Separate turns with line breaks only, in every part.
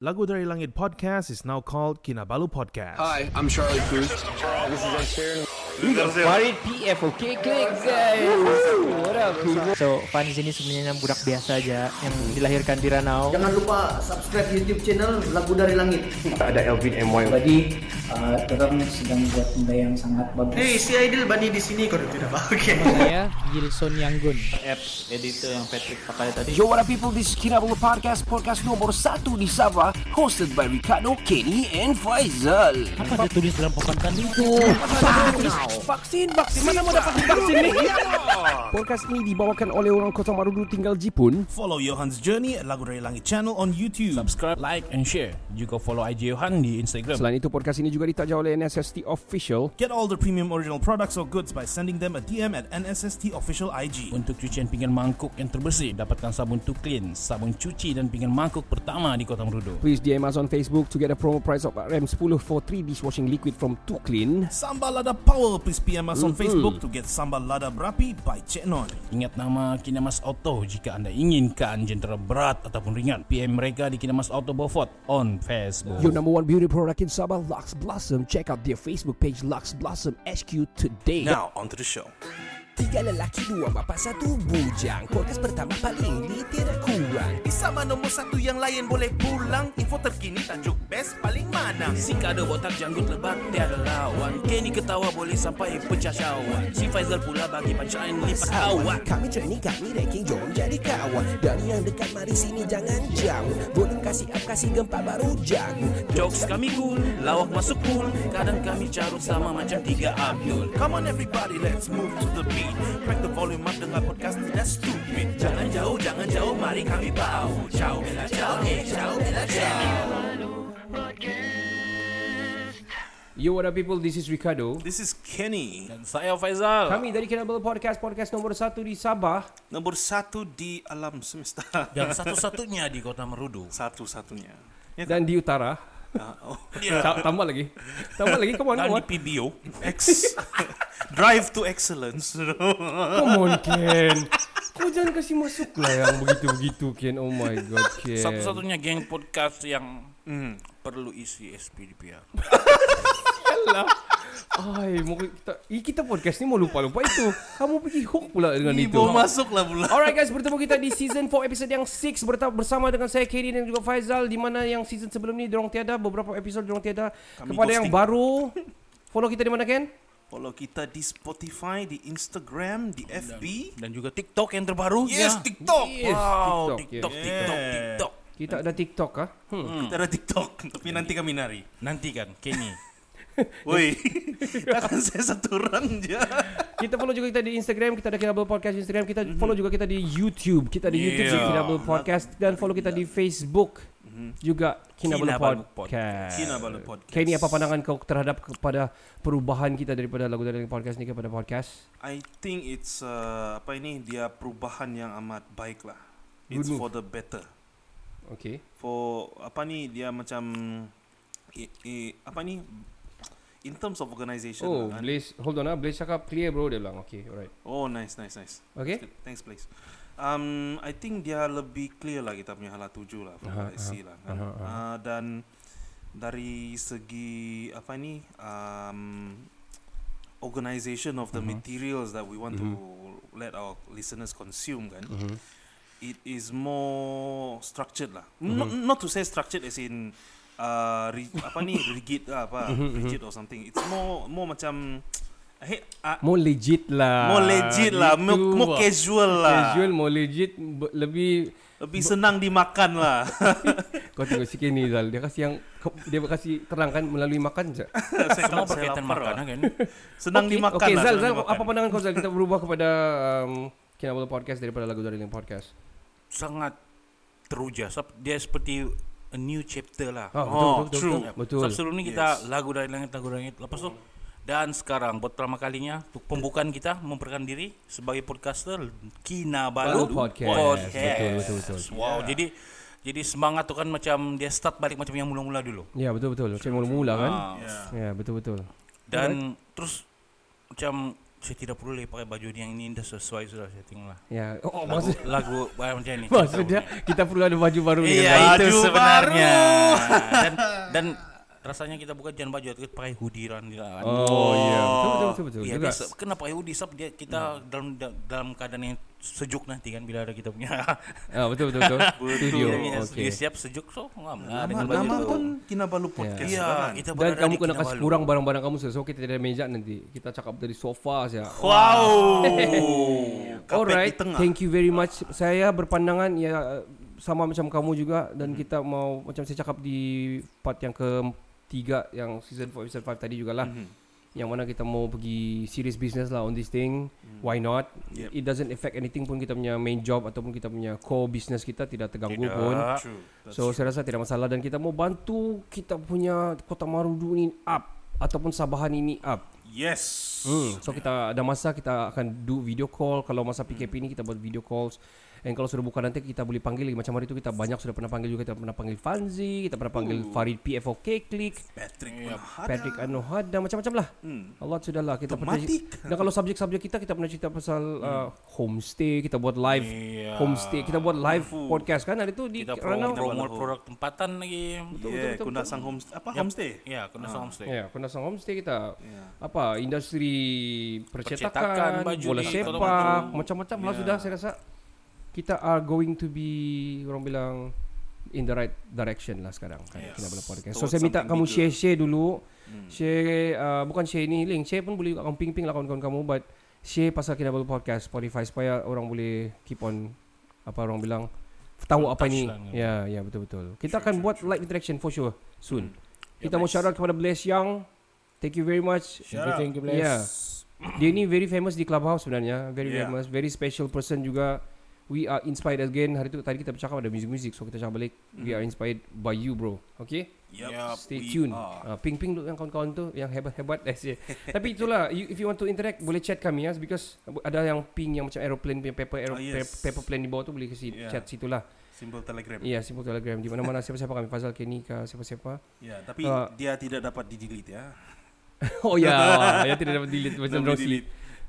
Lagu Dari Langit podcast is now called Kinabalu Podcast.
Hi, I'm Charlie Cruz. This is Ed Sheeran.
Farid PF Okay klik guys What up people So Fan di sini sebenarnya budak biasa aja Yang dilahirkan di Ranau
Jangan lupa subscribe YouTube channel Lagu Dari Langit.
Ada Elvin MY.
Jadi uh, orang sedang buat benda yang sangat bagus.
Hey, si Aidil Bani di sini kau tidak pakai.
Saya Gilson Yanggun
apps editor yang Patrick pakai tadi.
Yo, what up people? This is Kinabalu Podcast, podcast nomor satu di Sabah, hosted by Ricardo, Kenny, and Faizal.
Apa dia tulis dalam papan tadi itu?
Vaksin, vaksin, mana mau dapat vaksin ni? podcast ini dibawakan oleh orang Kota Marudu tinggal Jepun.
Follow Johan's journey at Lagu Dari Langit channel on YouTube.
Subscribe, like and share. Juga follow IG Johan di Instagram.
Selain itu, podcast ini juga ditaja oleh NSST Official.
Get all the premium original products or goods by sending them a DM at NSST Official IG.
Untuk cucian pinggan mangkuk yang terbersih, dapatkan sabun to clean, sabun cuci dan pinggan mangkuk pertama di Kota Merudu.
Please DM us on Facebook to get a promo price of RM10 for 3 dishwashing liquid from Too Clean.
Sambal Lada Power. Please PM us on Facebook to get Sambal Lada Berapi by Cik Non.
Ingat nama Kinamas Auto jika anda inginkan jentera berat ataupun ringan. PM mereka di Kinamas Auto Beaufort on Facebook.
Your number one beauty product in Sabah, Lux Blossom. Check out their Facebook page, Lux Blossom HQ today.
Now, on to the show.
Tiga lelaki, dua bapa, satu bujang. Podcast pertama paling lit, tidak kurang.
Di sama nombor satu yang lain boleh pulang Info terkini tajuk best paling mana
Si kado botak janggut lebat tiada lawan Kenny ketawa boleh sampai pecah syawak Si Faizal pula bagi pancaan lipat awak
Kami training, kami ranking, jom jadi kawan. Dari yang dekat, mari sini jangan jauh. Volume kasih up, kasih gempa baru jago.
Jokes kami cool, lawak masuk cool Kadang kami carut sama macam tiga Abdul
Come on everybody let's move to the beat Crack the volume up dengar podcast tidak stupid Jangan jauh jangan jauh mari kami bau Ciao bella ciao eh ciao bella ciao
Yo, what up people? This is Ricardo.
This is Kenny.
Dan saya Faizal
Kami dari Kinabalu Podcast, podcast nomor satu di Sabah.
Nombor satu di alam semesta.
Dan satu-satunya di kota Merudu
Satu-satunya. Ya,
Dan di utara.
Ah, oh.
Ta- tambah lagi. Tambah lagi, come on, come on.
PBO
Ex- Drive to excellence.
Come on, Ken. Kau jangan kasih masuk lah yang begitu-begitu, Ken. Oh my God, Ken.
Satu-satunya geng podcast yang perlu isi SPDPR
Alah. Ay, kita, kita podcast ni mau lupa-lupa itu. Kamu pergi hook pula dengan itu.
Ibu masuk lah pula.
Alright guys, bertemu kita di season 4 episode yang 6 berta- bersama dengan saya Kenny dan juga Faizal di mana yang season sebelum ni dorong tiada beberapa episode dorong tiada
Kami
kepada yang
ghosting.
baru follow kita di mana Ken?
Follow kita di Spotify, di Instagram, di FB.
Dan juga TikTok yang terbaru
Yes,
Ya.
TikTok.
Yes,
Wow,
TikTok,
TikTok,
yes.
TikTok,
Yeah.
TikTok
Kita ada TikTok ah. Hmm.
Kita ada TikTok, tapi nanti kami nari.
Nanti kan, Kenny
Woi, kan saya satu orang je.
Kita follow juga kita di Instagram, kita ada Kinabalu Podcast di Instagram, kita follow juga kita di YouTube, kita di YouTube
Yeah.
Kinabalu Podcast dan follow kita di Facebook juga Kinabalu
Kinabalu
Podcast.
Kinabalu Podcast.
Kenny apa pandangan kau terhadap kepada perubahan kita daripada lagu dari podcast ni kepada podcast?
I think it's uh, apa ini dia perubahan yang amat baik lah. It's
Good
for the better.
Okay.
For apa ni dia macam i, i, apa ni in terms of organisation.
Oh,
lah, kan.
Blaze, hold on ah. Blaze cakap clear bro dia bilang. Okay, alright.
Oh, nice, nice, nice.
Okay.
Thanks, please. Um, I think dia lebih clear lah kita punya hala tuju lah, from
Aha,
what I see lah. Kan.
aha, aha.
Uh, dan dari segi apa ni um, organisation of the materials that we want to let our listeners consume kan. It is more structured lah. Not, not to say structured as in uh, ri, apa ni rigid lah apa rigid or something. It's more more macam hey, uh,
More legit lah.
more legit lah, more, more casual lah.
Casual, more legit, lebih
Lebih senang dimakan lah.
kau tengok si Kenny Zal, dia kasih yang dia kasih terangkan melalui makan je.
saya
Semua
saya
berkaitan makanan
lah.
kan
Senang
okay.
dimakan
Okay,
lah.
Zal, Zal,
dimakan.
apa pandangan kau Zal? Kita berubah kepada um, Kinabalu Podcast daripada lagu dari Link Podcast.
Sangat teruja Dia seperti a new chapter lah
Oh,
Oh,
betul,
true.
betul, betul.
Sebab sebelum ni kita lagu dari langit lagu dari langit lepas tu dan sekarang buat pertama kalinya untuk pembukaan kita memperkenalkan diri sebagai podcaster Kinabalu
Balu Podcast. Betul, betul, betul.
Wow, jadi jadi semangat tu kan macam dia start balik macam yang mula-mula dulu.
Ya, betul betul. Macam mula-mula kan?
Ah,
Ya, betul betul.
Dan terus macam saya tidak perlu lagi pakai baju yang ini dah sesuai sudah saya tengok lah.
Ya. Oh,
Lagu,
maksud
lagu macam ni.
maksudnya kita perlu ada baju baru ni.
Iya itu
Baju
sebenarnya. dan dan rasanya kita bukan jangan baju kita pakai hoodie kan kan.
Oh iya. Betul betul betul, betul
Iya
juga.
biasa. Kenapa pakai hoodie? Sebab dia kita dalam da- dalam keadaan yang sejuk nanti kan bila ada kita punya
Ah betul betul betul. Studio. Okey.
dia siap sejuk so ngam lah
Nama,
dengan baju
nama
itu.
pun Kinabalu Podcast
Iya,
kan?
kita
Dan kamu kena kasih kurang barang-barang kamu so kita tidak ada meja nanti. Kita cakap dari sofa saja.
Wow
Alright, thank you very much. Saya berpandangan ya sama macam kamu juga dan kita mau macam saya cakap di part yang ketiga yang season 4 episode 5 tadi juga lah. Yang mana kita mau pergi serious business lah on this thing. Why not?
Yep.
It doesn't affect anything pun kita punya main job ataupun kita punya core business kita tidak terganggu
Tidak.
pun.
True That's
So saya rasa tidak masalah dan kita mau bantu kita punya Kota Marudu ini up ataupun Sabahan ini up.
Yes
Hmm. So kita ada masa kita akan do video call kalau masa PKP
Hmm.
ini kita buat video calls. And kalau sudah buka nanti kita boleh panggil lagi macam hari itu kita banyak sudah pernah panggil juga kita pernah panggil Fanzi, kita pernah panggil Farid PFOK Click,
Patrick
Iya.
Mahada.
Patrick Anohada macam-macam lah.
Hmm.
Allah sudah lah kita pernah dan kalau subjek-subjek kita kita pernah cerita pasal uh, homestay, kita buat live
Iya.
homestay, kita buat live
Fuh.
podcast kan hari itu di
Kita
Ranau.
promo, promo produk tempatan lagi.
Yeah, Kundasang Homestay Apa homestay?
Ya, kena homestay.
Ya, Kundasang Homestay kita
Ya.
apa industri
Percetakan,
percetakan,
baju
bola sepak, macam-macam lah
Ya.
sudah saya rasa kita are going to be orang bilang in the right direction lah sekarang kan
Yes.
kita boleh podcast. So
Towards
saya minta kamu
bigger.
share share dulu.
Hmm.
Share uh, bukan share ni link, share pun boleh juga kamu ping-ping lah kawan-kawan kamu but share pasal Kinabalu podcast Spotify supaya orang boleh keep on apa orang bilang tahu apa ini.
lah,
Ya, ya betul-betul. Kita akan buat live interaction for sure soon.
Hmm.
Kita mau shout out kepada Bless Young. Thank you very much.
Thank you, thank you, bless.
Yeah. Dia ni very famous di Clubhouse sebenarnya. Very
Yeah.
famous, very special person juga. We are inspired again. Hari tu tadi kita bercakap ada music-music so kita cakap balik. We are inspired by you bro. Okay?
Yup,
Stay tuned.
are.
Uh, ping-ping dulu yang kawan-kawan tu yang hebat-hebat. Eh. Tapi itulah you, if you want to interact boleh chat kami ya because ada yang ping yang macam aeroplane punya paper aero,
Ah, yes.
paper plane di bawah tu boleh kasi
Yeah.
chat situlah.
Simple telegram.
Iya, yeah, simple telegram di mana-mana siapa-siapa kami Fazal Kenny ke siapa-siapa.
Ya, tapi
Ah.
dia tidak dapat di delete ya.
Oh ya, ya tidak dapat delete macam
Tidak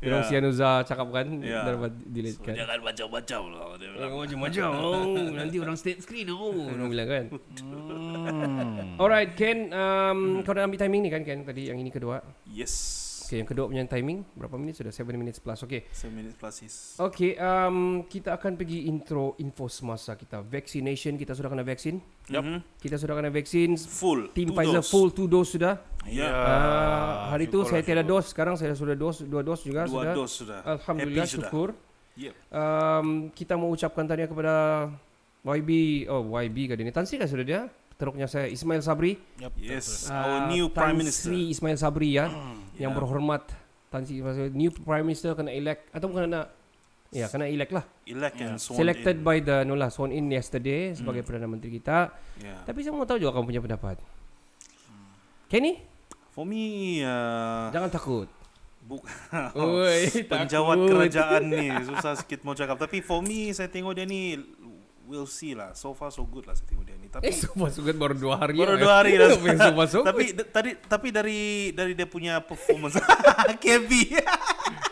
Ya.
si Anuza cakap kan, tidak dapat delete kan.
Jangan macam-macam lah. Dia bilang.
Oh, macam-macam. Oh, nanti orang state screen tu. Orang bilang kan.
Hmm.
Alright, Ken, um, kau dah ambil timing ni kan Ken tadi yang ini kedua.
Yes.
Okay, yang kedua punya timing berapa minit sudah? 7 minutes plus. Okay.
7 minutes plus is.
Okay, um, kita akan pergi intro info semasa kita. Vaccination, kita sudah kena vaksin.
Yup.
Mhm.
Kita sudah kena vaksin.
Full.
Tim
two
Pfizer
dose.
full 2 dose sudah.
Ya.
Uh, hari tu
syukur
saya tiada dos, sekarang saya sudah dos, dua dos juga
Dua
sudah.
dos sudah.
Alhamdulillah
Happy sudah.
syukur.
Yep.
Um, kita mau ucapkan tahniah kepada YB, oh YB kan ini. Tan Sri kan sudah dia? Teruknya saya Ismail Sabri.
Yup,
Yes.
Ah,
Our new
Tan
Prime Minister.
Sri Ismail Sabri ya, yang
Yeah.
berhormat. Tan Sri Ismail Sabri, new Prime Minister kena elect atau kena Ya, kena elect lah.
Elect and sworn
Selected
in.
by the no lah, sworn in yesterday sebagai Perdana Menteri kita.
Yeah.
Tapi saya mau tahu juga kamu punya pendapat. Kenny,
For me, uh,
jangan takut.
bu-
Oi,
penjawat
takut.
kerajaan ni susah sikit mau cakap. Tapi for me, saya tengok dia ni we'll see lah. So far so good lah saya tengok dia ni. Tapi
Eh, Sofa Sugat baru dua hari.
baru
ya.
dua hari lah.
Apa yang Sofa Sugat?
tapi d- tadi tapi dari dari dia punya performance KB.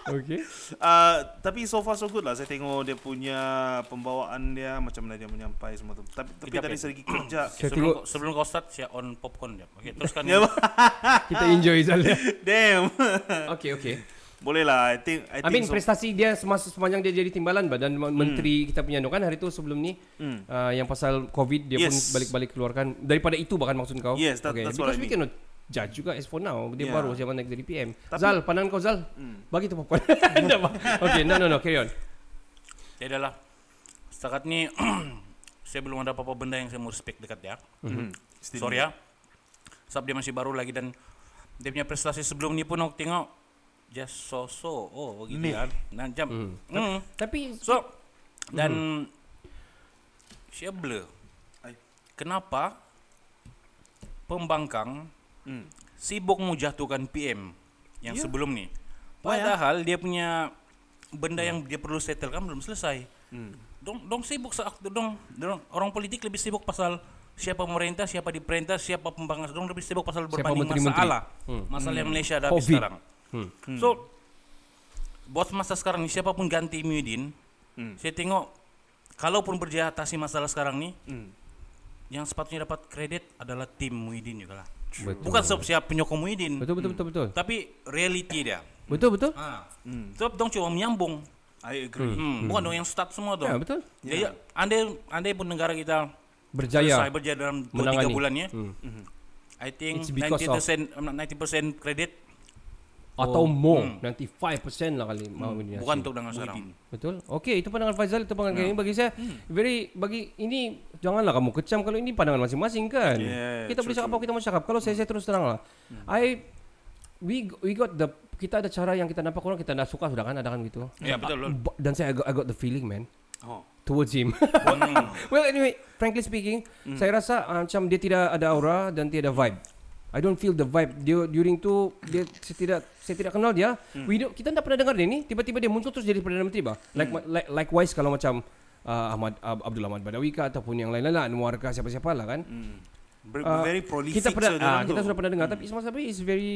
Okay.
uh, tapi so far so good lah. Saya tengok dia punya pembawaan dia macam mana dia menyampai semua tu. Tapi tapi
Kejap,
dari
ya.
segi kerja
Sebelum, kau- sebelum kau start, saya on popcorn dia. Okay, teruskan.
Ya,
kita enjoy Zal.
damn.
okay, okay.
Boleh lah. I think I,
I mean
think so.
prestasi dia semasa sepanjang dia jadi timbalan badan menteri kita punya kan hari tu sebelum ni
Hmm.
uh, yang pasal covid dia pun
Yes.
balik-balik keluarkan daripada itu bahkan maksud kau.
Yes, that-
okay.
that's what
Because
I
we
mean.
cannot judge juga as for now dia
Yeah.
baru siapa naik jadi PM.
Tapi-
Zal, pandangan kau Zal.
Hmm.
Bagi tu popcorn. Okay, no no no, carry on.
Ya dah lah. Setakat ni, saya belum ada apa-apa benda yang saya mau respect dekat dia.
Mhm. Still
Sorry ya. Sebab dia masih baru lagi dan dia punya prestasi sebelum ni pun aku tengok just so-so. Oh, begitu
Meh.
kan. Dan jam.
Hmm.
Hmm.
Tapi
So, dan saya blur.
Ai.
Kenapa pembangkang
Hmm.
sibuk menjatuhkan PM yang
Ya.
sebelum ni?
Why, ah?
Padahal dia punya benda yang dia perlu settle kan belum selesai.
Hmm.
Dong dong sibuk saat dong, dong orang politik lebih sibuk pasal siapa pemerintah, siapa diperintah, siapa pembangkang. Dong lebih sibuk pasal berbanding masalah.
Hmm.
Masalah yang Malaysia ada habis sekarang.
Hmm.
So bos masa sekarang ni siapapun ganti Muhyiddin,
Hmm.
saya tengok kalaupun berjaya atasi masalah sekarang ni,
Hmm.
yang sepatutnya dapat kredit adalah tim Muhyiddin juga lah.
Betul.
Bukan sebab siapa penyokong Muhyiddin,
Betul betul betul betul.
tapi reality dia.
Betul betul.
Ha.
Hmm.
Sebab dong cuma menyambung.
I agree.
Hmm. Bukan dong yang start semua dong.
Ya betul.
Jadi andai andai pun negara kita
Berjaya.
selesai berjaya dalam 2 3
menangani.
bulan ya.
Hmm.
I think
It's because
90% 90% kredit
Atau more,
Hmm.
95% lah kali mau
bukan Hmm. untuk dengan sekarang.
Betul. Okey, itu pandangan Faizal, itu pandangan kami bagi saya very bagi ini janganlah kamu kecam kalau ini pandangan masing-masing kan.
Yeah,
kita boleh
true,
cakap apa kita mau cakap. Kalau saya saya terus terang lah. I we we got the kita ada cara yang kita nampak orang kita nak suka sudah kan ada kan gitu.
Ya betul betul.
But- Dan saya I got, I got the feeling man
Oh.
towards him. well anyway, frankly speaking, saya rasa uh, macam dia tidak ada aura dan tiada vibe. I don't feel the vibe dia during tu dia saya tidak saya tidak kenal dia. We don't, kita tak pernah dengar dia ni tiba-tiba dia muncul terus jadi perdana menteri bah. Like, like likewise kalau macam uh, Ahmad Ab- Abdul Ahmad Badawi ke ataupun yang lain-lain lah Anwar ke siapa-siapa lah kan.
Ber-
Uh,
very prolific
kita pernah ah,
dorang
kita sudah pernah dengar tapi Ismail Sabri is very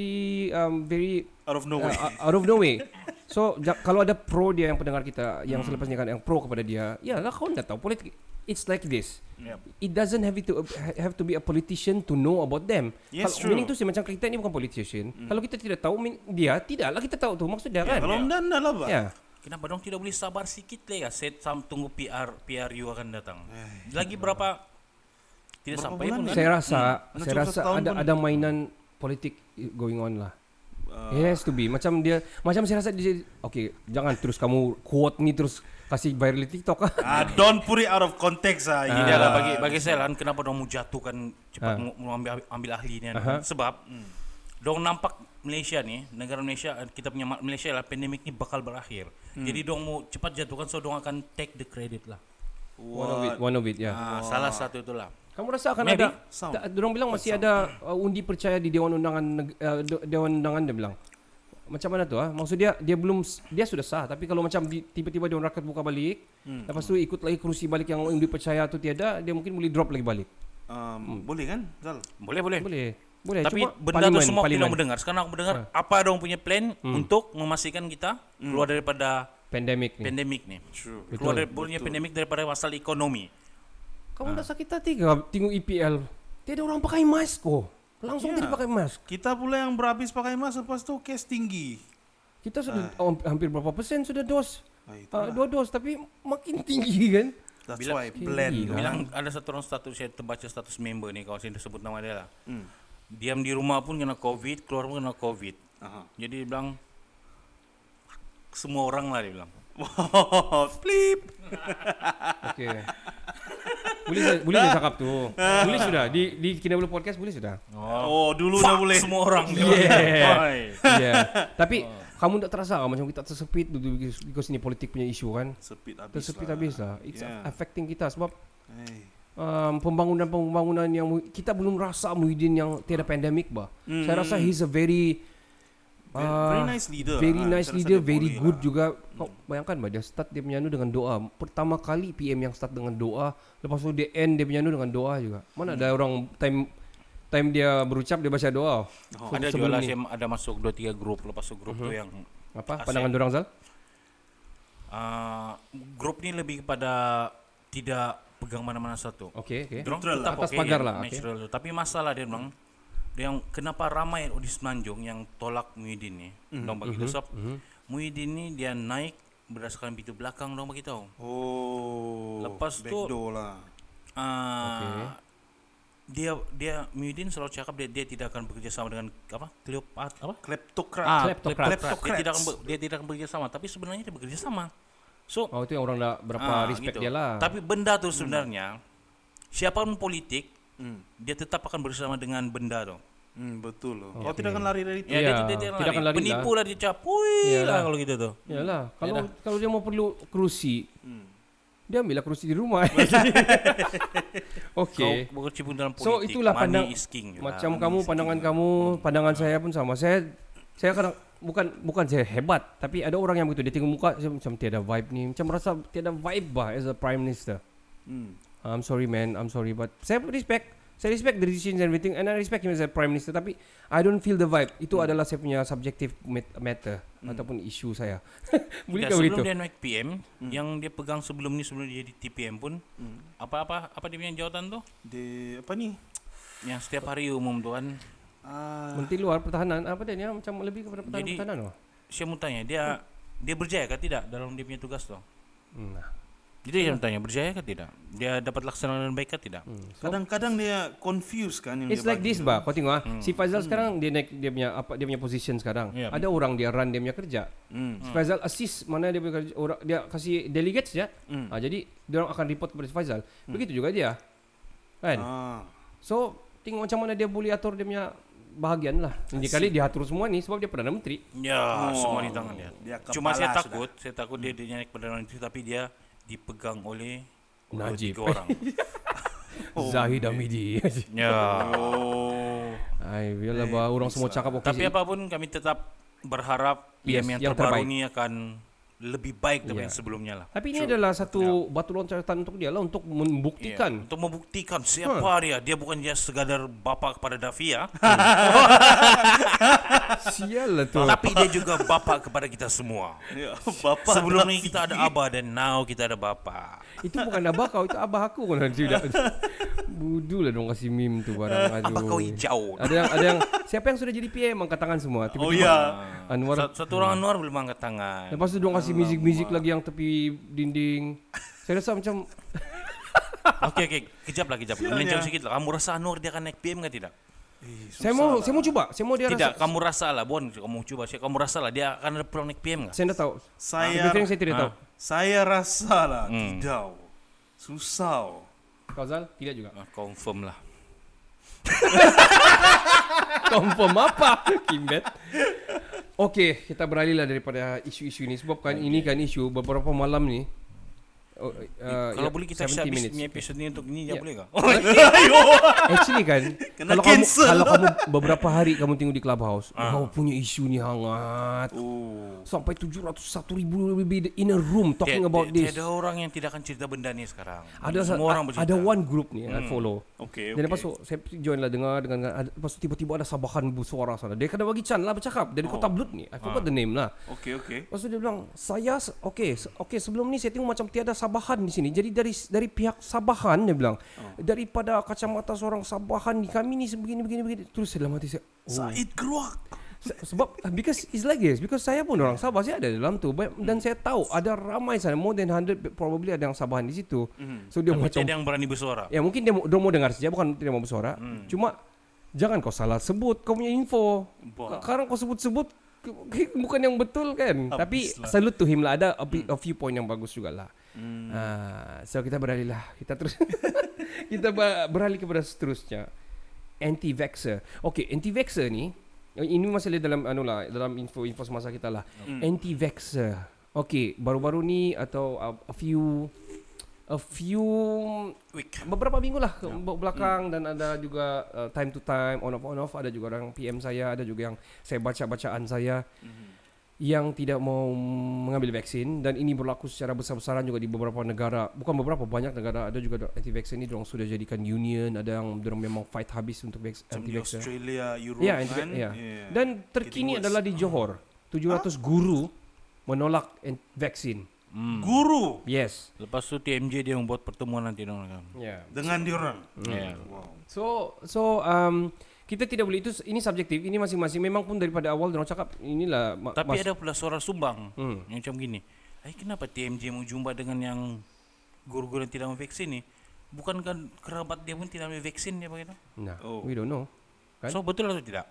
um, very
out of nowhere.
uh, out of no way. So ja, kalau ada pro dia yang pendengar kita yang selepas ni kan yang pro kepada dia, ya lah kau dah tahu politik. It's like this.
Yep.
It doesn't have to have to be a politician to know about them.
Yes,
kalau meaning
true.
tu sih macam kita ni bukan politician. Kalau kita tidak tahu mean- dia, tidaklah kita tahu tu maksud dia kan.
Kalau enggak enggak lah, Pak.
Ya.
Kenapa dong tidak boleh sabar sedikit lah ya? Set sam tunggu PR PRU akan datang. Lagi berapa? Tidak
Berapa
sampai
bulan
pun
ya?
kan?
Saya rasa
Mana
saya rasa ada
pun.
ada mainan politik going on lah.
Uh,
It has to be macam dia macam saya rasa dia okay jangan terus kamu quote ni terus kasih viral di TikTok ah.
ah, don't put it out of context ah.
Ini
Ini
adalah bagi bagi saya lah kenapa dong mau jatuhkan cepat mau mau ambil ambil ahli ni?
Aha.
sebab dong nampak Malaysia ni negara Malaysia kita punya ma- Malaysia lah pandemik ni bakal berakhir. Jadi dong mau cepat jatuhkan so dong akan take the credit lah.
One of it, one of it ya.
Ah, salah satu itulah.
Kamu rasa akan
Maybe.
ada
Sound.
tak, Diorang bilang masih ada uh, undi percaya di Dewan Undangan uh, De- Dewan Undangan dia bilang. Macam mana tu ah? Maksud dia dia belum dia sudah sah tapi kalau macam di, tiba-tiba Dewan Rakyat buka balik,
Hmm.
lepas tu ikut lagi kerusi balik yang undi percaya tu tiada, dia mungkin boleh drop lagi balik.
um, boleh kan? Zal?
Boleh boleh.
Boleh. Boleh.
Tapi
Cuma
benda tu
parlimen-
semua
parlimen.
kita mendengar. Sekarang aku mendengar apa dong punya plan untuk memastikan kita keluar daripada
pandemic ni.
pandemik ni.
True.
Betul.
Keluar dari punya pandemik daripada masalah ekonomi.
Kamu dah sakit hati ke tengok EPL? Tiada orang pakai mask kok. Langsung
Ya.
tidak pakai mask.
Kita pula yang berhabis pakai mask lepas tu kes tinggi.
Kita sudah oh, hampir berapa persen sudah dos?
Ah,
Uh, dua dos tapi makin tinggi kan?
That's
Bila-
why blend.
Gila.
Bilang ada satu orang status saya terbaca status member ni kalau saya sebut nama dia lah.
Hmm.
Diam di rumah pun kena covid, keluar pun kena covid.
Aha.
Jadi dia bilang semua orang lah dia bilang.
Flip.
Okey. boleh boleh saya cakap tu. boleh sudah di di Kinabalu podcast boleh sudah.
Oh, dulu dah boleh.
Semua orang. dia
Yeah. Tapi kamu tak terasa ke macam kita tersepit dulu because, ini politik punya isu kan?
Sepit habis
Tersepit
lah.
habis lah. It's
Yeah.
affecting kita sebab
Hey.
um, pembangunan-pembangunan yang kita belum rasa Muhyiddin yang tiada pandemik bah. Saya rasa he's a very
Hmm. Very, very
ah,
nice leader.
Very
lah.
nice leader, very good
lah.
juga. Kau bayangkan bah dia start dia anu dengan doa. Pertama kali PM yang start dengan doa, lepas tu dia end dia anu dengan doa juga. Mana ada orang time time dia berucap dia baca doa.
Oh.
Ada
sebelum
jualan
ni.
saya ada masuk 2 3 grup lepas tu grup tu yang
Apa
Asyik.
pandangan orang Zal?
uh, grup ni lebih kepada tidak pegang mana-mana satu.
Okey, okey.
Dorang tetap
lah. Atas
okey,
pagar
yang
lah.
Natural tu. Tapi masalah dia bilang yang kenapa ramai di Semenanjung yang tolak Muhyiddin ni.
Mhm,
Dong bagi tahu sebab Muhyiddin ni dia naik berdasarkan pintu belakang dong bagi tahu.
Oh.
Lepas tu-
backdoor lah.
Uh,
Okey.
Dia dia Muhyiddin selalu cakap dia, dia tidak akan bekerja sama dengan apa? Kleopat apa?
Kleptokrat.
Ah,
Kleptokrat.
kleptokrat. Dia tidak akan ber- dia tidak akan bekerja sama, tapi sebenarnya dia bekerja sama. So,
Oh itu yang orang dah berapa
ah,
respect
gitu.
dia lah.
Tapi benda tu sebenarnya siapapun politik
Hmm.
dia tetap akan bersama dengan benda tu.
Hmm, betul loh. Oh, tidak akan lari dari itu.
Ya,
Ya,
dia, dia, dia,
tidak akan lari
Penipu
lah.
lah dia cap.
Iyalah.
lah kalau gitu tu.
Yalah, kalau
dah.
kalau dia mau perlu kerusi,
Hmm.
dia ambil lah kerusi di rumah. Okey.
Kau berkecimpung dalam politik.
So itulah
Money
pandang
is king.
macam
Money
kamu pandangan kamu, pandangan saya pun sama. Saya saya kadang bukan bukan saya hebat, tapi ada orang yang begitu dia tengok muka saya macam tiada vibe ni, macam rasa tiada vibe bah as a prime minister.
Hmm.
I'm sorry man, I'm sorry but saya respect Saya respect the decisions and everything and I respect him as a prime minister tapi I don't feel the vibe. Itu adalah saya punya subjective mat- matter ataupun isu saya. Boleh
Tidak,
kah
sebelum
begitu?
dia naik PM, yang dia pegang sebelum ni sebelum dia jadi TPM pun, apa-apa apa dia punya jawatan tu?
Dia apa ni?
Yang setiap hari umum tu kan.
Ah,
Menteri luar pertahanan apa dia ni macam lebih kepada pertahanan
Jadi-
pertahanan oh.
Saya mau tanya, dia dia berjaya ke tidak dalam dia punya tugas tu?
Hmm.
Jadi mau tanya, berjaya ke tidak? Dia dapat laksanakan dengan baik ke tidak?
Hmm. So,
kadang-kadang dia confuse kan yang
It's
dia
like this bah. Kau tengok ah. Si Faizal sekarang dia naik dia punya apa dia punya position sekarang.
Ya.
Ada orang dia run dia punya kerja.
Hmm.
Si Faizal assist mana dia punya kerja, orang dia kasih delegates je.
Hmm.
Ah, jadi dia orang akan report kepada si Faizal. Begitu juga dia. Kan?
Ah.
So tengok macam mana dia boleh atur dia punya bahagian lah. Jadi kali dia atur semua ni sebab dia Perdana Menteri.
Ya,
Oh,
semua di tangan dia.
dia
Cuma saya
sudah.
takut, saya takut dia dia naik Perdana Menteri tapi dia dipegang oleh
Najib.
orang.
Zahid Hamidi.
ya.
Ai, biarlah bah orang semua cakap okey.
Tapi apapun kami tetap berharap
Yes,
PM yang,
yang
terbaru
terbaik.
ini akan lebih baik daripada
Ya.
yang sebelumnya lah.
Tapi ini adalah satu batu loncatan untuk dia lah untuk membuktikan.
untuk membuktikan siapa dia. Dia bukan dia sekadar bapa kepada Davi ya.
Sial lah tu.
Tapi dia juga bapa kepada kita semua.
Ya, Bapak
Sebelum ni kita ada abah dan now kita ada bapa.
Itu bukan abah kau, itu abah aku kan tidak. Budu lah dong kasih meme tu barang aduh.
Abah kau hijau.
Ada yang ada yang siapa yang sudah jadi PM angkat tangan semua.
Oh
Tiba-tiba
ya.
Anwar
Satu, satu orang Anwar belum angkat tangan.
Lepas tu dong kasih muzik-muzik lagi yang tepi dinding. Saya rasa macam
Okey okey, kejap lah kejap. Melencong sikit lah. Kamu rasa Anwar dia akan naik PM ke tidak?
saya mau saya mau cuba. Saya mau dia
Tidak,
rasa.
kamu rasa lah, Bon. Kamu cuba. Saya kamu rasa lah dia akan ada peluang naik PM nggak?
Saya tidak tahu.
Saya
Saya saya tidak
Ah.
tahu.
Saya rasa lah
Hmm.
tidak. Susah.
Kau Zal tidak juga.
Ah, confirm lah.
Confirm apa? Kimbet. Okey, kita beralih lah daripada isu-isu ini sebab kan ini kan isu beberapa malam ni. Oh, uh,
Kalau
ya,
boleh kita
70
habis
minutes.
ni episode ni untuk
Ya.
dia boleh ke?
Actually kan
Kena
kalau kamu kalau kamu beberapa hari kamu tengok di clubhouse,
Ah.
kau punya isu ni hangat.
Oh.
Sampai 701 ribu lebih in a room talking about this.
Tiada orang yang tidak akan cerita benda ni sekarang.
Ada
Semua orang bercerita.
ada one group ni I
Hmm.
follow.
Okay,
Dan
okay.
lepas tu saya join lah dengar dengan lepas tu tiba-tiba ada sabahan bersuara sana. Dia kena bagi Chan lah bercakap dari kota Blut ni. I forgot the name lah.
Okay, okay.
Lepas tu dia bilang, saya se- okey sebelum ni saya tengok macam tiada sabahan di sini. Jadi dari dari pihak sabahan dia bilang, daripada kacamata seorang sabahan ni kami ni sebegini begini begini. Terus dalam hati saya, oh.
Said keluar.
Se- sebab because it's like this because saya pun orang Sabah saya ada dalam tu dan saya tahu ada ramai sana more than 100 probably ada yang Sabahan di situ. So dia
Tapi
macam
tiada yang berani bersuara.
Ya mungkin dia, dia mau dengar saja bukan tidak mau bersuara.
Hmm.
Cuma jangan kau salah sebut kau punya info.
Bah.
Sekarang kau sebut-sebut bukan yang betul kan. Tapi salute to him lah ada a, bit- a few point yang bagus jugalah. Hmm. Uh, so kita beralih lah. Kita terus kita beralih kepada seterusnya. Anti-vaxxer. Okay, anti-vaxxer ni ini masih ada dalam anu lah dalam info-info semasa kita lah. Anti-vaxxer. Okay, baru-baru ni atau a, a few a few
Week.
beberapa minggu lah ke belakang dan ada juga uh, time to time on off on off ada juga orang PM saya ada juga yang saya baca bacaan saya yang tidak mau mengambil vaksin dan ini berlaku secara besar-besaran juga di beberapa negara bukan beberapa banyak negara ada juga anti vaksin ini dorong sudah jadikan union ada yang dorong memang fight habis untuk vaks- anti
di
vaksin
Australia, Europe
ya anti
kan.
ya
Yeah.
dan terkini adalah di Johor 700 guru menolak vaksin
Hmm.
Guru
yes
Lepas tu TMJ dia membuat pertemuan nanti dong.
ya
dengan diorang.
Ya.
Wow.
So so um, kita tidak boleh itu ini subjektif ini masing-masing memang pun daripada awal orang cakap inilah
Tapi
mas-
ada pula suara sumbang
Hmm.
yang macam gini. Eh kenapa TMJ mau jumpa dengan yang guru-guru yang tidak mau vaksin ni? Bukankah kerabat dia pun tidak mau vaksin dia begitu?
nah
Oh.
we don't know Kan?
So betul atau tidak?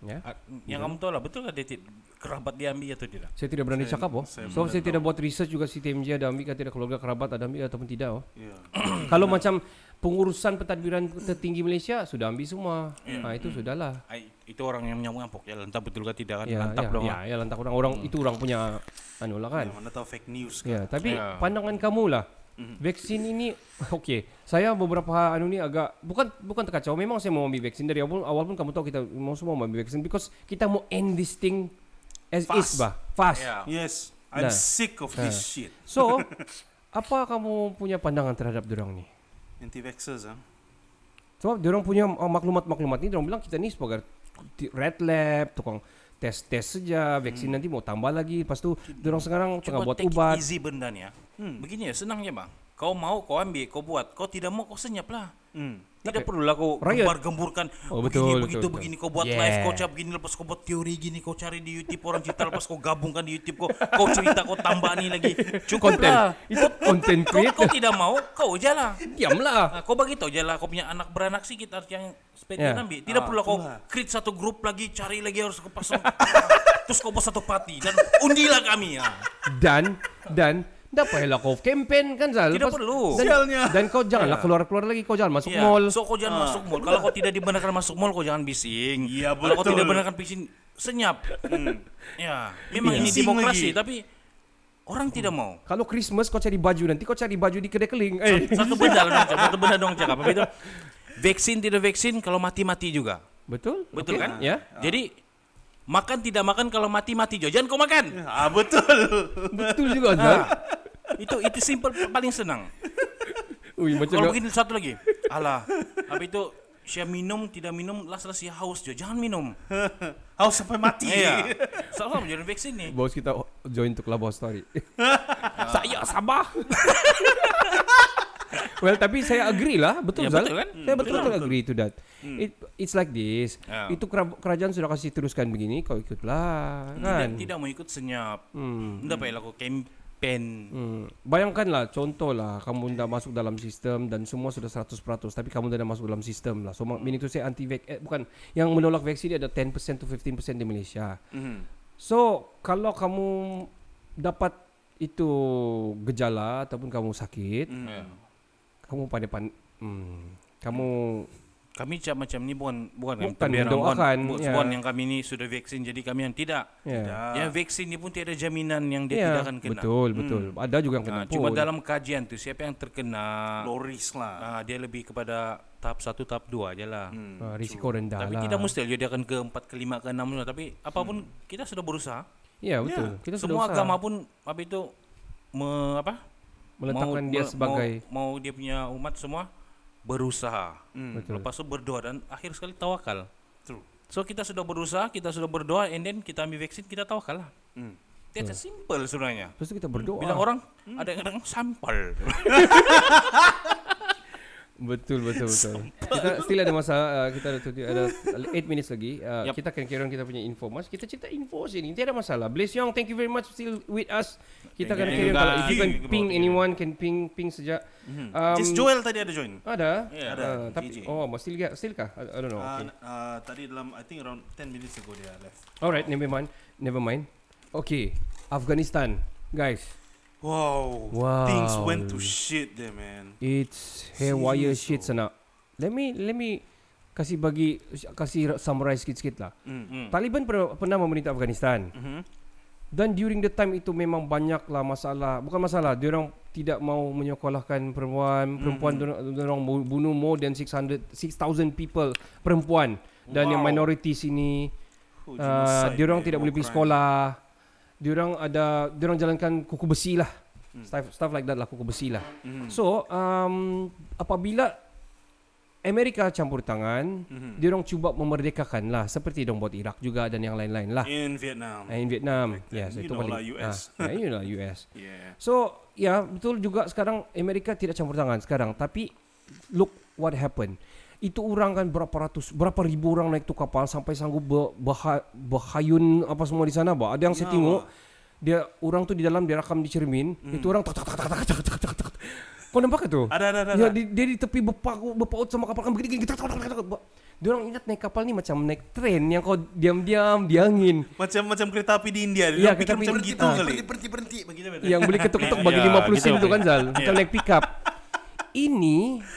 ya
Ah, Yang kamu tahu lah betul kan dia ti- kerabat dia ambil atau tidak?
saya tidak berani cakap oh
saya
so saya tidak buat research juga si TMJ ada ambil ke tidak keluarga kerabat ada ambil ataupun tidak oh
Yeah.
kalau macam pengurusan pentadbiran tertinggi Malaysia sudah ambil semua
Ya.
ha, itu sudahlah
Ay, itu orang yang nyamuk-nyamuk ya entah betul ke tidak kan
ya
lantap
ya,
dong.
ya, ya lantak orang orang itu orang punya anu lah kan
Ya, mana tahu fake news kan.
Ya, tapi
Ya.
pandangan kamu lah. Vaksin ini okey. Saya beberapa anu ni agak bukan bukan terkacau. Memang saya mau ambil vaksin dari awal awal pun kamu tahu kita mau semua mau ambil vaksin because kita mau end this thing as is
Fast.
bah. Fast.
Ya.
Yes, I'm
Nah.
sick of this shit.
So, apa kamu punya pandangan terhadap dorang ni?
Anti-vaxxers ah.
Sebab dia orang punya uh, maklumat-maklumat ni dia orang bilang kita ni sebagai red lab, tukang tes-tes saja, vaksin nanti mau tambah lagi. Lepas tu dia orang sekarang tengah buat
take
ubat.
it easy benda ni ya. Hmm. Begini ya, senangnya bang. Kau mau, kau ambil, kau buat. Kau tidak mau, kau senyap lah.
Hmm.
Tidak perlulah kau
Riot.
gembar-gemburkan
Oh,
begini
betul,
begitu
betul, betul.
begini kau buat
Yeah.
live kau cakap begini lepas kau buat teori gini kau cari di YouTube orang cerita lepas kau gabungkan di YouTube kau kau cerita kau tambah ni lagi cukup
Konten.
lah
Itu content
kau,
creator.
kau tidak mau kau je lah
Diamlah.
Nah, kau bagi tahu je lah kau punya anak beranak sikit yang sepeda
Yeah.
ambil. Tidak
Ah,
perlu kau
itulah.
create satu grup lagi, cari lagi harus kau pasang. terus kau buat satu party dan undilah kami ya.
Dan dan tak payahlah kau campaign kan Zal.
Tidak
Lepas-
perlu.
Dan,
Sialnya.
dan kau janganlah keluar-keluar lagi kau jangan masuk
Ya,
mall.
So kau jangan masuk mall. Kalau kau tidak dibenarkan masuk mall, kau jangan bising.
Iya,
Kalau kau
betul.
tidak dibenarkan bising, senyap. Ya, memang ini
Bising
demokrasi,
lagi.
tapi orang tidak mau.
Kalau Christmas kau cari baju nanti kau cari baju di kedai keling. Eh.
Satu benda dong, satu benda dong cakap. Apa itu? Vaksin tidak vaksin, kalau mati-mati juga.
Betul?
Betul
Okey.
kan?
Ya.
Jadi makan tidak makan kalau mati-mati juga. Jangan kau makan.
Ah betul.
Betul juga Zal.
Itu itu simple paling senang.
Ui macam
Kalau begini satu lagi. Alah, apa itu Saya minum, tidak minum, last last haus je. Jangan minum.
Haus sampai mati.
Iya. Sama-sama jadi vaksin ni.
Bos kita join to Clubhouse Story. saya Sabah. well, tapi saya agree lah, betul
Ya,
Zal.
betul kan?
Saya betul-betul
Betul.
agree to that. It, it's like this.
Ya.
Itu kera- kerajaan sudah kasih teruskan begini, kau ikutlah, kan?
Tidak, tidak mau ikut senyap.
Hmm.
Tidak payah laku campaign.
Hmm. Bayangkanlah contoh lah kamu dah masuk dalam sistem dan semua sudah 100% tapi kamu dah masuk dalam sistem lah. So
Hmm.
meaning to say anti eh, bukan yang menolak vaksin dia ada 10% to 15% di Malaysia.
Mhm.
So kalau kamu dapat itu gejala ataupun kamu sakit,
Hmm.
Ya.
kamu pandai pan hmm, kamu
Kami cak macam ni bukan bukan yang
Bukan mendoakan,
bukan,
ya.
bukan yang kami ni sudah vaksin jadi kami yang tidak.
ya.
Yang vaksin ni pun tiada jaminan yang dia
Ya,
tidak akan kena.
betul betul. Ada juga yang kena
Nah, cuma
pun.
dalam kajian tu siapa yang terkena
Low risk lah.
ah, dia lebih kepada tahap satu tahap dua aje lah.
Hmm.
Ah, risiko rendah
Tapi
lah.
tidak mesti dia akan ke empat ke lima ke enam lah. Tapi apapun kita sudah berusaha.
Ya betul. Kita sudah
Semua
usaha
agama pun apa itu me, apa
meletakkan dia
me-
sebagai
mau, mau dia punya umat semua berusaha.
Hmm.
betul.
Lepas tu berdoa dan akhir sekali tawakal.
True.
So kita sudah berusaha, kita sudah berdoa and then kita ambil vaksin, kita tawakal lah.
Hmm.
That's a simple sebenarnya.
Terus kita berdoa.
Bilang orang ada yang kadang sampel.
Betul betul betul. kita still ada masa uh, kita ada tu- ada 8 minutes lagi. Uh,
Yup.
Kita akan kira kita punya info mas. Kita cerita info sini. Tiada masalah. Blaze Young, thank you very much still with us. Kita akan
you,
kira kalau if you can ping anyone can ping ping saja. Um,
Just Joel tadi ada join.
Ada.
Ya,
ada.
Uh, tapi
JJ.
oh, mas still still kah? I, I don't know.
Uh,
Okay.
uh, tadi dalam I think around 10 minutes ago dia left.
Alright, never mind. Never mind. Okay, Afghanistan, guys.
Wow.
Wow.
Things went to shit there, man.
It's haywire
Serious,
shit sana. Let me let me kasih bagi kasih summarize sikit-sikit lah.
Mm.
Hmm.
Taliban pernah, pernah memerintah Afghanistan.
Mhm.
Dan during the time itu memang banyaklah masalah. Bukan masalah, dia orang tidak mau menyekolahkan perempuan. Perempuan mm-hmm. dia orang bunuh more than 600 6000 people perempuan dan yang
Wow.
minority sini
Oh,
uh, dia orang tidak boleh pergi sekolah. Dia orang ada dia orang jalankan kuku besi lah.
Hmm.
Stuff, stuff like that lah kuku besi lah.
Mhm.
So, um, apabila Amerika campur tangan,
Mhm.
dia orang cuba memerdekakan lah seperti dia orang buat Iraq juga dan yang lain-lain lah.
in Vietnam.
Ah, in Vietnam.
Then.
Yes,
You
itu
know
paling
lah, US.
Ah, you know lah US.
Yeah.
So, ya betul juga sekarang Amerika tidak campur tangan sekarang, tapi look what happened. Itu orang kan berapa ratus, berapa ribu orang naik tu kapal sampai sanggup ber, berha, berhayun apa semua di sana, bah. Ada yang saya
Ya,
tengok
bah.
dia orang tu di dalam dia rakam di cermin, itu orang tak tak tak tak tak tak tak tak tak. Kau nampak ke tu?
Ada ada ada.
Ya,
ada.
di, dia di tepi berpaut, berpaut sama kapal kan begini gini. tak, tak, tak, tak, tak. Dia orang ingat naik kapal ni macam naik tren yang kau diam-diam diangin.
Macam macam kereta api di India. Dia pikir
kereta api
macam
di-
gitu
ah.
kali.
Berhenti berhenti begitu.
yang boleh ketuk-ketuk bagi
Ya,
50 sen tu kan Zal Macam naik pick up Ini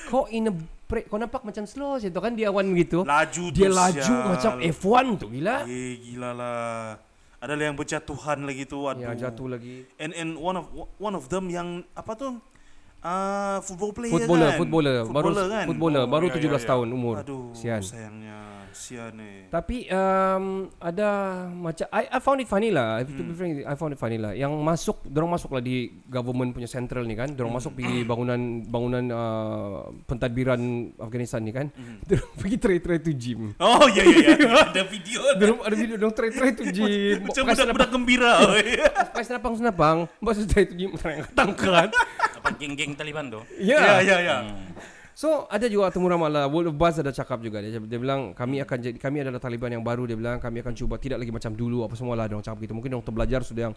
Kau in a break Kau nampak macam slow je tu kan Dia awan begitu
Laju
Dia
tu,
laju
sial.
macam F1 tu gila
Eh gila lah. Ada yang berjatuhan lagi tu. Aduh.
Ya jatuh lagi
And and one of one of them yang apa tu? Ah, football player
Footballer,
kan?
footballer. Baru
kan?
footballer,
Oh,
baru
ya,
17
ya, ya.
tahun umur.
Aduh,
Sian.
sayangnya. Sian eh.
Tapi um, ada macam I, I found it funny lah. To be frank, I found it funny lah. Yang masuk, dorong masuk lah di government punya central ni kan. Dorong masuk pergi bangunan bangunan uh, pentadbiran Afghanistan ni kan. Dorong pergi try-try tu gym.
Oh, ya, ya, ya. Ada video.
Dorong ada video dorong try-try tu gym.
Macam
Pakai
budak-budak gembira. oi.
senapang- senapang-senapang. Lepas tu try tu gym. Tangkat.
Apa geng-geng Taliban tu?
Ya,
Ya.
ya, ya.
So ada juga temu ramah lah World of Buzz ada cakap juga. Dia, dia bilang kami akan jadi kami adalah Taliban yang baru dia bilang. Kami akan cuba tidak lagi macam dulu apa semua lah dia orang cakap begitu. Mungkin orang terbelajar sudah yang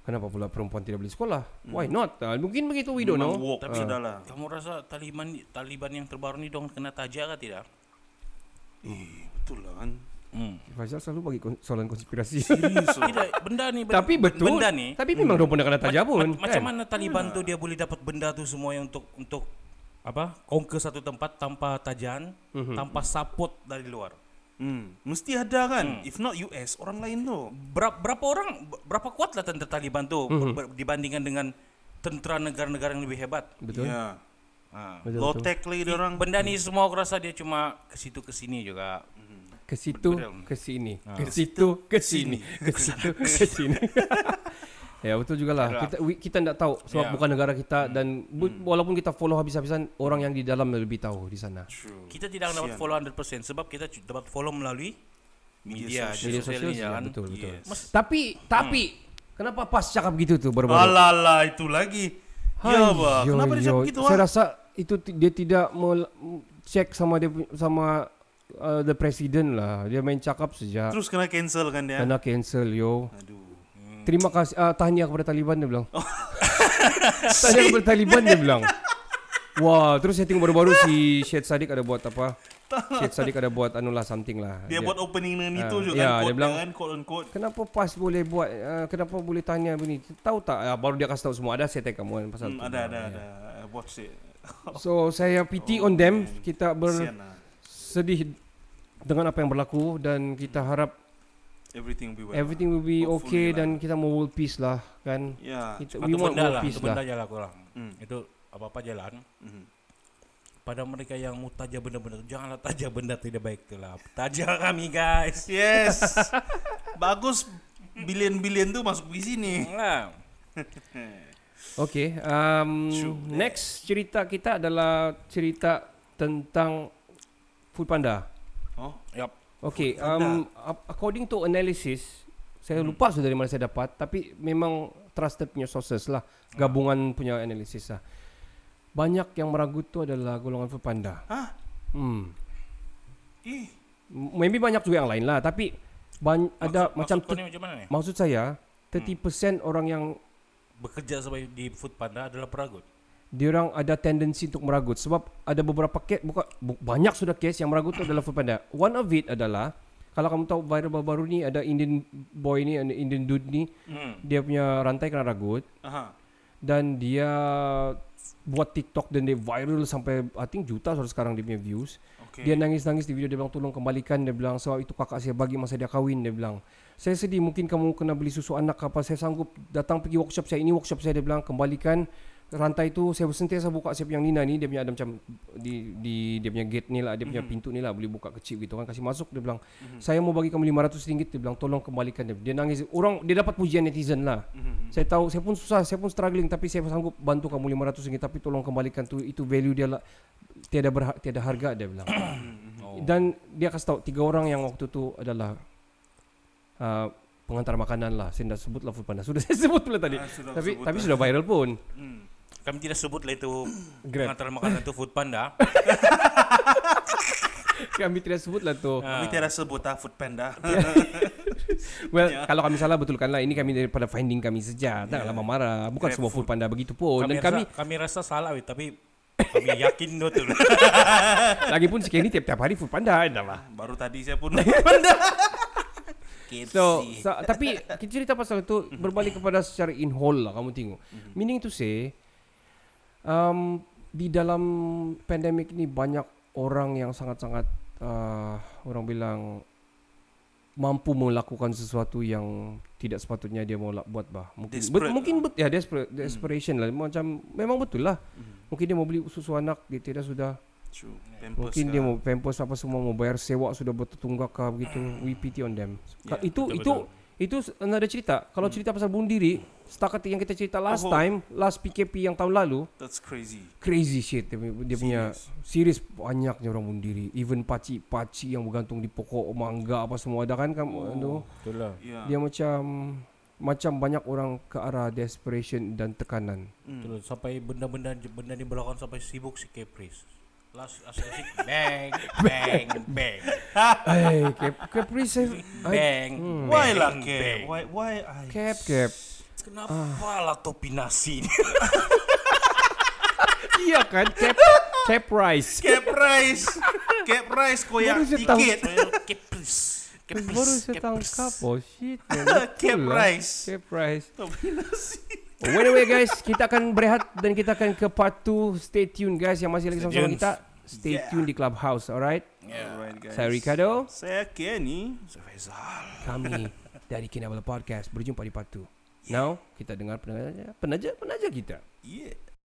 kenapa pula perempuan tidak boleh sekolah? Why not? Ah, mungkin begitu we don't
Memang
know.
woke.
Tapi
sudah lah.
Kamu rasa Taliban Taliban yang terbaru ni dong kena taja ke tidak?
Eh, betul lah kan.
Hmm.
Faisal selalu bagi kon- soalan konspirasi.
Serius.
Tidak, benda ni ben-
tapi betul.
Benda ni
tapi memang dia pun kena tajam pun
Ma- Macam
kan?
mana Taliban tu dia boleh dapat benda tu semua yang untuk untuk apa? Conquer satu tempat tanpa tajan,
Mhm.
tanpa support dari luar.
Hmm, mesti ada kan. If not US, orang lain tu.
Berapa, berapa orang berapa kuatlah tentera Taliban tu
Mhm.
ber- dibandingkan dengan tentera negara-negara yang lebih hebat.
betul
Ya.
Ha.
betul,
Low
betul.
tech lagi dia orang.
Benda ni semua aku rasa dia cuma ke situ ke sini juga.
ke situ ke sini ke situ ke sini ke situ ke sini Ya betul jugalah. Kita we, kita tidak tahu sebab
Ya.
bukan negara kita dan bu, walaupun kita follow habis-habisan orang yang di dalam lebih tahu di sana.
True.
Kita tidak dapat follow 100% sebab kita dapat follow melalui media,
sosial.
Media
sosial
sosial sih,
ya
ya,
kan.
betul betul.
Yes.
Tapi tapi kenapa pas cakap gitu tuh baru-baru?
Alala itu lagi. Ya, bah.
Yo,
Kenapa dia cakap gitu
Saya
ah?
rasa itu ti- dia tidak mel- cek sama dia sama uh, the president lah. Dia main cakap saja.
Terus kena cancel kan dia.
Kena cancel yo.
Aduh.
Terima kasih uh, tahniah kepada Taliban dia bilang. tahniah kepada Taliban dia bilang. Wah, terus saya tengok baru-baru si Syed Saddiq ada buat apa? Syed Saddiq ada buat anu lah something lah.
Dia buat opening dengan itu
Ah,
juga
ya,
kan.
dia bilang-
kan, quote on quote.
Kenapa pas boleh buat uh, Kenapa boleh tanya begini Tahu tak uh, Baru dia kasih tahu semua Ada saya tag kamu kan Pasal
Hmm,
tu
ada, ada,
Ya.
ada. I watched it.
So saya pity on them Kita
Sian lah.
bersedih Dengan apa yang berlaku Dan kita harap
Everything will be well.
Everything will be
Hopefully
okay
lah.
Dan kita mau world peace lah Kan
Ya.
kita,
Atau
We want world
lah,
peace
benda
lah
je lah kurang.
Hmm.
Itu apa-apa jalan.
Mhm.
Pada mereka yang mau taja benda-benda tu, janganlah taja benda tidak baik tu lah. Taja kami guys.
Yes. Bagus bilion-bilion tu masuk di sini.
Lah.
Okay um,
True.
Next cerita kita adalah Cerita tentang Food Panda
Oh,
Yap.
Okay, um, according to analysis, saya lupa sudah dari mana saya dapat, tapi memang trusted punya sources lah, gabungan punya analisis lah. Banyak yang meragut tu adalah golongan food panda.
Hah?
Hmm.
ih.
Maybe banyak juga yang lain lah, tapi ban- ada
Maksud-
macam
maksud
te-
macam mana ni?
maksud saya 30% orang yang
Bekerja sebagai di Food Panda adalah peragut.
Diorang ada tendensi untuk meragut sebab ada beberapa case bukan bu- banyak sudah case yang meragut tu adalah food panda. One of it adalah kalau kamu tahu viral baru-baru ni ada Indian boy ni, ada Indian dude ni,
Hmm.
dia punya rantai kena ragut
Aha.
dan dia buat TikTok dan dia viral sampai I think juta sudah sekarang dia punya views.
Okay.
Dia nangis-nangis di video dia bilang tolong kembalikan dia bilang sebab itu kakak saya bagi masa dia kahwin dia bilang. Saya sedih mungkin kamu kena beli susu anak apa saya sanggup datang pergi workshop saya ini workshop saya dia bilang kembalikan rantai itu saya sentiasa buka saya punya Nina ni dia punya ada macam di di dia punya gate ni lah dia punya pintu ni lah boleh buka kecil gitu. Kan kasih masuk dia bilang saya mau bagi kamu 500 ringgit dia bilang tolong kembalikan dia. Dia nangis. Orang dia dapat pujian netizen lah. Saya tahu saya pun susah saya pun struggling tapi saya sanggup bantu kamu 500 ringgit tapi tolong kembalikan tu itu value dia lah. Tiada berha, tiada harga dia bilang.
Oh.
dan dia kasih tahu tiga orang yang waktu tu adalah uh, pengantar makanan lah. Saya dah sebut lah food panda. Sudah saya sebut pula tadi.
Ah, sudah
tapi
sebut
tapi
dah.
sudah viral pun.
Hmm.
Kami tidak sebut lah itu
Grab.
pengantar makanan itu Food Panda.
kami tidak sebut lah tu.
Kami tidak sebut ah food panda.
well
Ya.
kalau kami salah betulkan lah. Ini kami daripada finding kami saja tak
Ya.
lama marah. Bukan
Grab
semua food panda begitu pun. Dan
kami,
kami
rasa, kami rasa salah weh, tapi kami yakin betul.
lagipun sekian ini tiap-tiap hari food panda ada lah.
Baru tadi saya pun
So, so tapi kita cerita pasal itu berbalik kepada secara in whole lah kamu tengok. Meaning to say um, di dalam pandemik ini banyak orang yang sangat-sangat uh, orang bilang mampu melakukan sesuatu yang tidak sepatutnya dia mau buat bah. Mungkin bet,
Desperate
mungkin
lah.
bet ya desperate, desperation lah macam memang betul lah.
Hmm.
Mungkin dia mau beli susu anak dia tidak sudah
True. Pampers
Mungkin dia mau pampers apa semua mau bayar sewa sudah bertunggak kah begitu. We pity on them.
Yeah,
itu
betul,
itu itu another cerita. Kalau cerita pasal bunuh diri, setakat yang kita cerita last
Oh.
time, last PKP yang tahun lalu,
That's crazy.
crazy shit dia, punya- dia punya serius banyaknya orang bunuh diri. Even paci-paci yang bergantung di pokok mangga apa semua ada kan kamu oh.
Betul lah.
Yeah.
Dia macam macam banyak orang ke arah desperation dan tekanan.
Hmm.
Betul. Sampai benda-benda benda ni berlaku sampai sibuk si Caprice. Last asik-asik bang bang bang
Eh, Cap Caprice I-
bang.
Why
bang,
lah,
bang.
Cap? Why? Why? I...
Cap Cap.
Kenapa lah topi nasi ni?
Iya kan Cap Cap Rice.
Cap rice. Cap rice koyak
saya tahu.
tiket.
Caprice.
Baru saya tangkap Oh shit.
Cap
lah.
rice.
Cap rice
Topi nasi.
Oh, Anyway guys. Kita akan berehat Dan kita akan ke part 2 Stay tune guys. Yang masih lagi sama-sama
tuned.
kita Stay
Yeah.
tune di Clubhouse Alright?
Alright, guys.
Saya Ricardo.
Saya Kenny.
Kami Dari Kinabalu Podcast. Berjumpa di part 2 Now Kita dengar penaja Penaja, penaja kita.
Yeah.